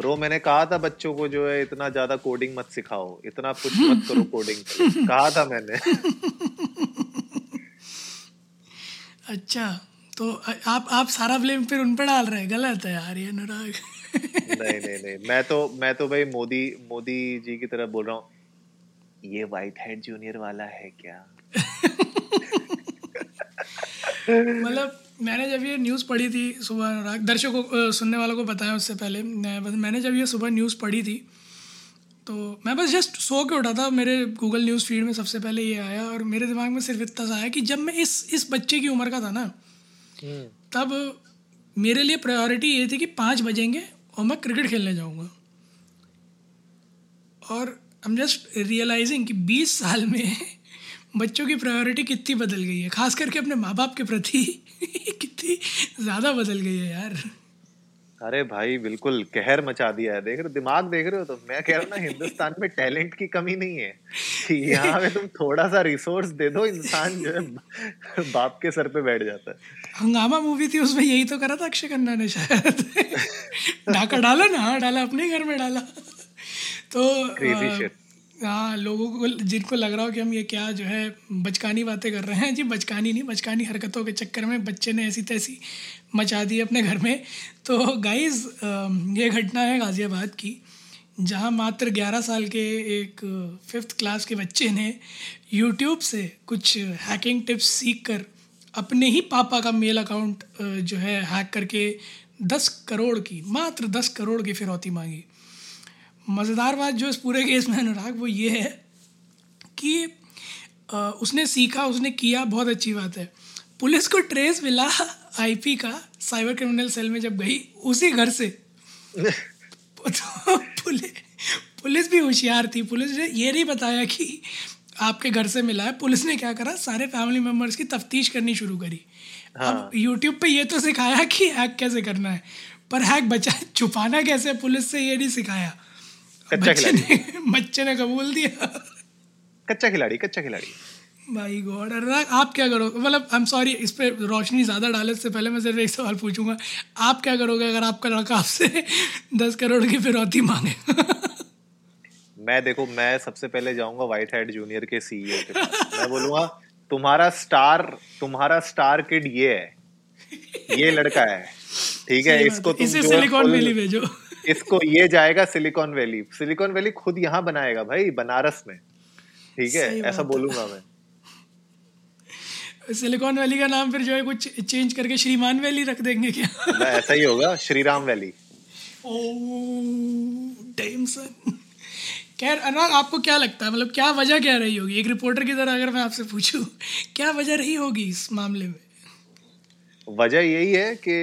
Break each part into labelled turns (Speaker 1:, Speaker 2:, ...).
Speaker 1: Bro मैंने कहा था बच्चों को जो है इतना ज़्यादा कोडिंग मत सिखाओ। इतना पुश मत करो कोडिंग कहा था मैंने।
Speaker 2: अच्छा तो आप आप सारा ब्लेम फिर उन पर डाल रहे हैं? गलत है यार ये अनुराग
Speaker 1: नहीं नहीं नहीं। मैं तो मैं तो भाई मोदी मोदी जी की तरह बोल रहा हूँ ये व्हाइट हेड जूनियर वाला है क्या?
Speaker 2: मतलब मैंने जब ये न्यूज़ पढ़ी थी सुबह अनुराग दर्शकों को सुनने वालों को बताया उससे पहले मैं मैंने जब ये सुबह न्यूज़ पढ़ी थी तो मैं बस जस्ट सो के उठा था मेरे गूगल न्यूज़ फ़ीड में सबसे पहले ये आया और मेरे दिमाग में सिर्फ़ इतना सा आया कि जब मैं इस इस बच्चे की उम्र का था ना हम्म। तब मेरे लिए प्रायोरिटी ये थी कि पाँच बजेंगे और मैं क्रिकेट खेलने जाऊँगा और आई एम जस्ट रियलाइजिंग कि बीस साल में बच्चों की प्रायोरिटी कितनी बदल गई है? खास करके अपने माँ बाप के प्रति कितनी ज़्यादा बदल गई है यार।
Speaker 1: अरे भाई बिल्कुल कहर मचा दिया है। देख रहे दिमाग देख रहे हो तो मैं कह रहा हूँ ना हिंदुस्तान में टैलेंट की कमी नहीं है। कि यहाँ पे तुम थोड़ा सा रिसोर्स दे दो इंसान जो है बाप के सर पे बैठ जाता है।
Speaker 2: हंगामा मूवी थी उसमें यही तो करा था अक्षय खन्ना ने शायद। ढाका डाला ना? हाँ डाला अपने घर में डाला। तो हाँ लोगों को, जिनको लग रहा हो कि हम ये क्या जो है, बचकानी बातें कर रहे हैं। जी, बचकानी नहीं, बचकानी हरकतों के चक्कर में बच्चे ने ऐसी तैसी मचा दी अपने घर में। तो गाइस ये घटना है गाज़ियाबाद की, जहाँ मात्र 11 साल के एक फिफ्थ क्लास के बच्चे ने यूट्यूब से कुछ हैकिंग टिप्स सीख कर अपने ही पापा का मेल अकाउंट जो है हैक करके दस करोड़ की, मात्र दस करोड़ की फिरौती मांगी। मज़ेदार बात जो इस पूरे केस में अनुराग वो ये है कि उसने सीखा उसने किया बहुत अच्छी बात है। पुलिस को ट्रेस मिला आईपी का साइबर क्रिमिनल सेल में जब गई उसी घर से। तो पुलिस पुलिस भी होशियार थी। पुलिस ने ये नहीं बताया कि आपके घर से मिला है। पुलिस ने क्या करा सारे फैमिली मेंबर्स की तफ्तीश करनी शुरू करी। हाँ। अब यूट्यूब पे ये तो सिखाया कि हैक कैसे करना है पर हैक बचा छुपाना कैसे पुलिस से ये नहीं सिखाया। कच्चा खिलाड़ी। बच्चे ने कबूल दिया।
Speaker 1: कच्चा खिलाड़ी कच्चा खिलाड़ी।
Speaker 2: भाई गॉड अनुराग आप क्या करोगे? मतलब आई एम सॉरी इस पर रोशनी ज़्यादा डाले से पहले मैं सिर्फ़ एक सवाल पूछूँगा। आप क्या करोगे अगर आपका लड़का आपसे दस करोड़ की फिरौती मांगे?
Speaker 1: मैं देखो मैं सबसे पहले जाऊँगा व्हाइट हेड जूनियर के सीईओ के पास। मैं बोलूँगा तुम्हारा स्टार तुम्हारा स्टार किड ये है। ये लड़का है। ठीक है इसको तुम इसे सिलिकॉन वैली भेजो। इसको ये जाएगा सिलिकॉन वैली। सिलिकॉन वैली खुद यहाँ बनाएगा भाई बनारस में। ठीक है? ऐसा बोलूँगा मैं।
Speaker 2: सिलिकॉन वैली का नाम फिर जो है कुछ चेंज करके श्रीमान वैली रख देंगे क्या?
Speaker 1: ऐसा ही होगा श्री राम वैली
Speaker 2: टाइम सन खैर अनुराग आपको क्या लगता है? मतलब क्या वजह क्या रही होगी? एक रिपोर्टर की तरह अगर मैं आपसे पूछूँ क्या वजह रही होगी इस मामले में?
Speaker 1: वजह यही है कि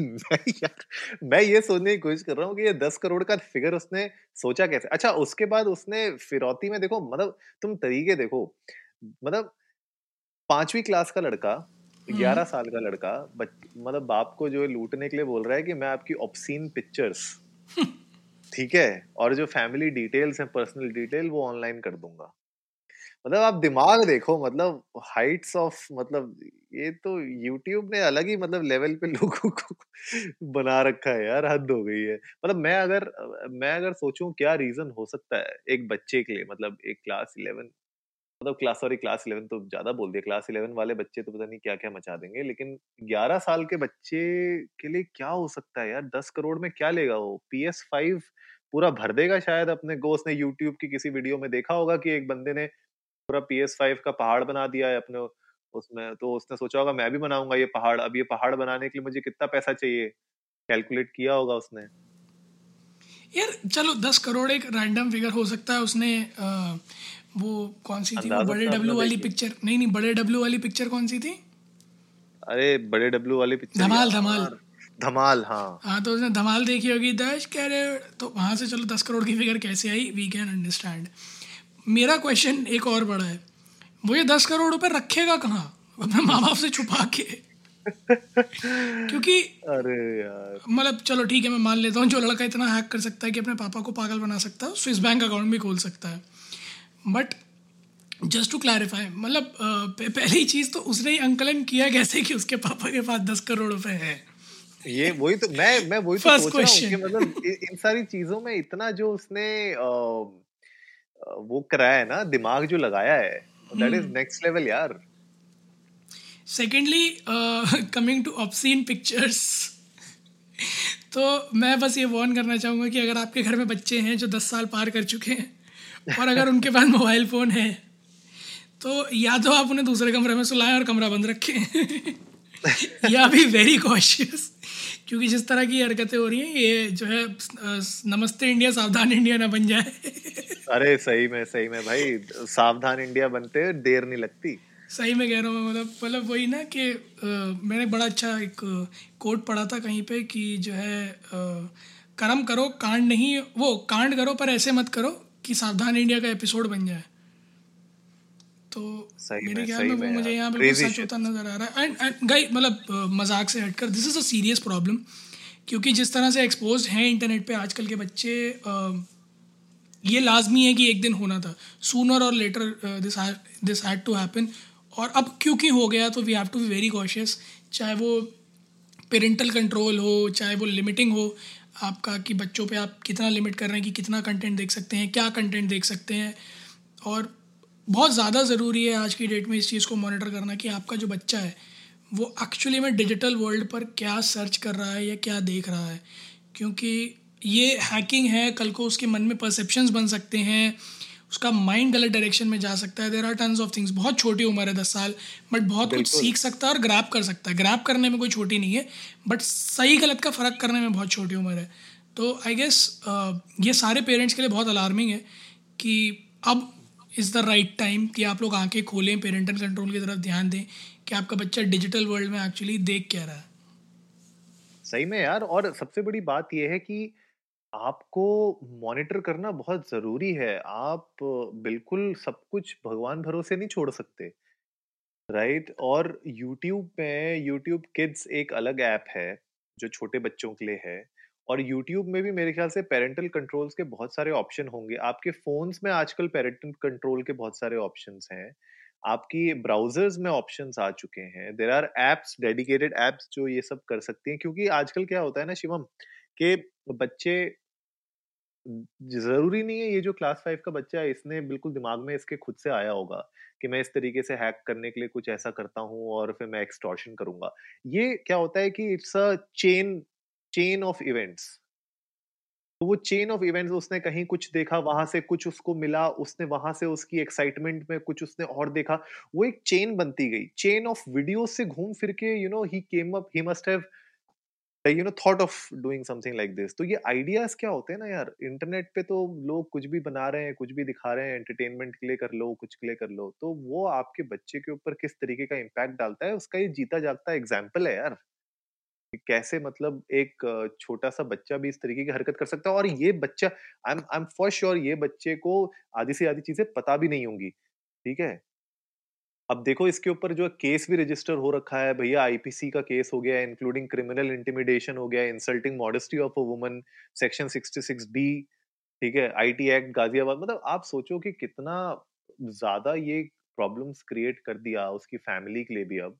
Speaker 1: मैं यार मैं ये सोचने की कोशिश कर रहा हूँ कि ये दस करोड़ का फिगर उसने सोचा कैसे? अच्छा उसके बाद उसने फिरौती में देखो मतलब तुम तरीके देखो मतलब पांचवी क्लास का लड़का ग्यारह साल का लड़का मतलब बाप को जो है लूटने के लिए बोल रहा है कि मैं आपकी ऑप्सीन पिक्चर्स ठीक है और जो फैमिली डिटेल्स हैं पर्सनल डिटेल वो ऑनलाइन कर दूँगा। मतलब आप दिमाग देखो मतलब हाइट्स ऑफ़ मतलब ये तो यूट्यूब ने अलग ही मतलब लेवल पे लोगों को बना रखा है यार, हद हो गई है। मतलब मैं अगर मैं अगर सोचूं क्या रीजन हो सकता है एक बच्चे के लिए मतलब एक क्लास इलेवन मतलब क्लास सॉरी क्लास इलेवन तो ज़्यादा बोल दिया क्लास इलेवन वाले बच्चे तो पता नहीं क्या क्या मचा देंगे, लेकिन ग्यारह साल के बच्चे के लिए क्या हो सकता है यार? दस करोड़ में क्या लेगा वो? पी एस फाइव पूरा भर देगा शायद अपने को, उसने यूट्यूब की किसी वीडियो में देखा होगा कि एक बंदे ने पूरा पी एस फाइव का पहाड़ बना दिया है अपने उसमें तो उसने सोचा होगा मैं भी बनाऊँगा ये पहाड़ अब ये पहाड़ बनाने के लिए मुझे कितना पैसा चाहिए? कैलकुलेट किया होगा उसने।
Speaker 2: यार चलो दस करोड़ एक रैंडम फिगर हो सकता है उसने आ, वो कौन सी थी? वो बड़े डब्लू वाली पिक्चर नहीं नहीं बड़े डब्लू वाली पिक्चर कौन सी थी?
Speaker 1: अरे बड़े डब्लू वाली पिक्चर
Speaker 2: धमाल धमाल।
Speaker 1: धमाल हाँ।
Speaker 2: हाँ तो उसने धमाल देखी होगी दस करोड़ तो वहाँ से चलो दस करोड़ की फिगर कैसे आई? वी कैन अंडरस्टैंड मेरा क्वेश्चन एक और बड़ा है। वो ये दस करोड़ रुपए रखेगा कहाँ? अपने माँ बाप से छुपा के। क्योंकि
Speaker 1: अरे यार।
Speaker 2: मतलब चलो ठीक है मैं मान लेता हूँ जो लड़का इतना हैक कर सकता है कि अपने पापा को पागल बना सकता है स्विस बैंक अकाउंट भी खोल सकता है। बट जस्ट टू क्लैरिफाई मतलब पहली चीज़ तो उसने ही अंकलन किया कैसे कि उसके पापा के पास दस करोड़ रुपए है?
Speaker 1: ये वही तो मैं मैं वही तो सोच रहा हूँ कि मतलब इन सारी चीज़ों में इतना जो उसने आ, वो कराया है ना दिमाग जो लगाया है दैट इज़ नेक्स्ट लेवल यार
Speaker 2: secondly coming to obscene pictures तो मैं बस ये वॉर्न करना चाहूँगा कि अगर आपके घर में बच्चे हैं जो दस साल पार कर चुके हैं और अगर उनके पास मोबाइल फ़ोन है तो या तो आप उन्हें दूसरे कमरे में सुलाएँ और कमरा बंद रखें। या भी वेरी कॉशियस क्योंकि जिस तरह की हरकतें हो रही हैं ये जो है नमस्ते इंडिया सावधान इंडिया ना बन जाए।
Speaker 1: अरे सही में सही में भाई सावधान इंडिया बनते देर नहीं लगती।
Speaker 2: सही में कह रहा हूँ मतलब मतलब वही ना कि आ, मैंने बड़ा अच्छा एक कोट पढ़ा था कहीं पे कि जो है कर्म करो कांड नहीं वो कांड करो पर ऐसे मत करो कि सावधान इंडिया का एपिसोड बन जाए। तो मेरे ख्याल में वो मुझे यहाँ पे सच होता नज़र आ रहा है। एंड गई मतलब मज़ाक से हटकर this is a serious problem क्योंकि जिस तरह से एक्सपोज हैं इंटरनेट पे आजकल के बच्चे ये लाजमी है कि एक दिन होना था। सूनर और later this this had to happen और अब क्योंकि हो गया तो we have to be very cautious चाहे वो पेरेंटल कंट्रोल हो चाहे वो लिमिटिंग हो आपका कि बच्चों पे आप कितना लिमिट कर रहे हैं कि कितना कंटेंट देख सकते हैं क्या कंटेंट देख सकते हैं। और बहुत ज़्यादा ज़रूरी है आज की डेट में इस चीज़ को मॉनिटर करना कि आपका जो बच्चा है वो एक्चुअली में डिजिटल वर्ल्ड पर क्या सर्च कर रहा है या क्या देख रहा है? क्योंकि ये हैकिंग है कल को उसके मन में परसेप्शंस बन सकते हैं उसका माइंड गलत डायरेक्शन में जा सकता है। There are tons of things बहुत छोटी उम्र है दस साल बट बहुत कुछ सीख सकता है और ग्रैप कर सकता है। ग्रैप करने में कोई छोटी नहीं है बट सही गलत का फ़र्क करने में बहुत छोटी उम्र है। तो आई गेस ये सारे पेरेंट्स के लिए बहुत अलार्मिंग है कि अब इज़ द राइट टाइम कि आप लोग आँखें खोलें पेरेंटल कंट्रोल की तरफ़ ध्यान दें कि आपका बच्चा डिजिटल वर्ल्ड में एक्चुअली देख क्या रहा है
Speaker 1: सही में यार और सबसे बड़ी बात यह है कि आपको मॉनिटर करना बहुत ज़रूरी है। आप बिल्कुल सब कुछ भगवान भरोसे नहीं छोड़ सकते, राइट? और यूट्यूब में यूट्यूब किड्स एक अलग ऐप है, जो छोटे बच्चों के लिए है और यूट्यूब में भी मेरे ख्याल से पेरेंटल कंट्रोल्स के बहुत सारे ऑप्शन होंगे। आपके फ़ोन्स में आजकल पैरेंटल कंट्रोल के बहुत सारे ऑप्शंस हैं। आपकी ब्राउज़र्स में ऑप्शंस आ चुके हैं। There are apps dedicated apps जो ये सब कर सकती हैं, क्योंकि आजकल क्या होता है ना शिवम, के बच्चे ज़रूरी नहीं है ये जो क्लास फाइव का बच्चा है, इसने बिल्कुल दिमाग में इसके खुद से आया होगा कि मैं इस तरीके से हैक करने के लिए कुछ ऐसा करता हूँ और फिर मैं एक्सटॉर्शन करूँगा ये क्या होता है कि it's a chain chain of events तो वो चेन ऑफ़ इवेंट्स उसने कहीं कुछ देखा, वहाँ से कुछ उसको मिला, उसने वहाँ से उसकी एक्साइटमेंट में कुछ उसने और देखा। वो एक चेन बनती गई। चेन ऑफ़ वीडियो से घूम फिर के you know he came up he must have you know thought of doing something like this तो ये आइडियाज़ क्या होते हैं ना यार? इंटरनेट पे तो लोग कुछ भी बना रहे हैं, कुछ भी दिखा रहे हैं एंटरटेनमेंट के लिए कर लो, कुछ के लिए कर लो। तो वो आपके बच्चे के ऊपर किस तरीके का इम्पैक्ट डालता है, उसका ये जीता जागता एग्ज़ाम्पल है यार। कैसे मतलब एक छोटा सा बच्चा भी इस तरीके की हरकत कर सकता है? और ये बच्चा I am I am for sure ये बच्चे को आधी से आधी चीज़ें पता भी नहीं होंगी, ठीक है? अब देखो इसके ऊपर जो केस भी रजिस्टर हो रखा है, भैया आईपीसी का केस हो गया इंक्लूडिंग क्रिमिनल इंटिमिडेशन हो गया insulting modesty of a woman section 66 D ठीक है? आईटी एक्ट गाजियाबाद मतलब आप सोचो कि कितना ज़्यादा ये प्रॉब्लम्स क्रिएट कर दिया उसकी फैमिली के लिए भी अब।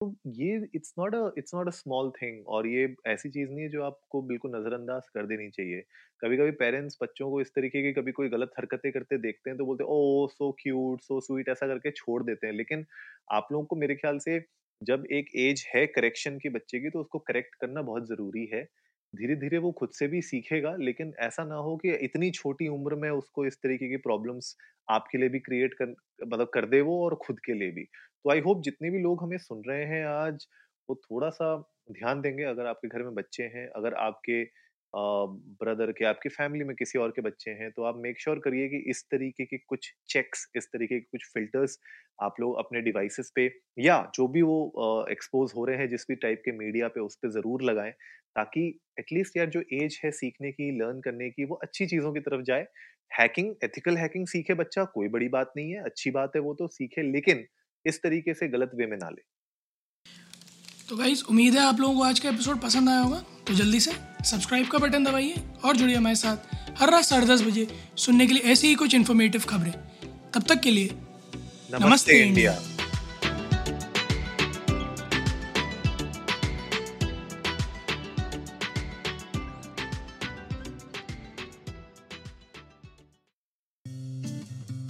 Speaker 1: तो ये it's not a it's not a small thing और ये ऐसी चीज़ नहीं है जो आपको बिल्कुल नजरअंदाज कर देनी चाहिए। कभी कभी पेरेंट्स बच्चों को इस तरीके की कभी कोई गलत हरकतें करते देखते हैं तो बोलते हैं ओ सो क्यूट सो स्वीट ऐसा करके छोड़ देते हैं। लेकिन आप लोगों को मेरे ख्याल से जब एक एज है करेक्शन की बच्चे की तो उसको करेक्ट करना बहुत ज़रूरी है। धीरे धीरे वो खुद से भी सीखेगा, लेकिन ऐसा ना हो कि इतनी छोटी उम्र में उसको इस तरीके की प्रॉब्लम्स आपके लिए भी क्रिएट कर मतलब कर दे वो और खुद के लिए भी। तो आई होप जितने भी लोग हमें सुन रहे हैं आज, वो थोड़ा सा ध्यान देंगे, अगर आपके घर में बच्चे हैं, अगर आपके ब्रदर के, आपकी फैमिली में किसी और के बच्चे हैं तो आप मेक श्योर करिए कि इस तरीके के कुछ चेक्स, इस तरीके के कुछ फिल्टर्स आप लोग अपने डिवाइसेस पे या जो भी वो एक्सपोज हो रहे हैं, जिस भी टाइप के मीडिया पे उस पर ज़रूर लगाएँ, ताकि एटलीस्ट यार जो एज है सीखने की लर्न करने की, वो अच्छी चीज़ों की तरफ़ जाए। हैकिंग एथिकल हैकिंग सीखे बच्चा, कोई बड़ी बात नहीं है, अच्छी बात है वो तो सीखे, लेकिन इस तरीके से गलत वे में ना ले।
Speaker 2: तो गाइज़ उम्मीद है आप लोगों को आज का एपिसोड पसंद आया होगा। तो जल्दी से सब्सक्राइब का बटन दबाइए और जुड़िए हमारे साथ हर रात साढ़े दस बजे सुनने के लिए ऐसी ही कुछ इन्फॉर्मेटिव खबरें। तब तक के लिए
Speaker 1: नमस्ते, नमस्ते इंडिया, इंडिया।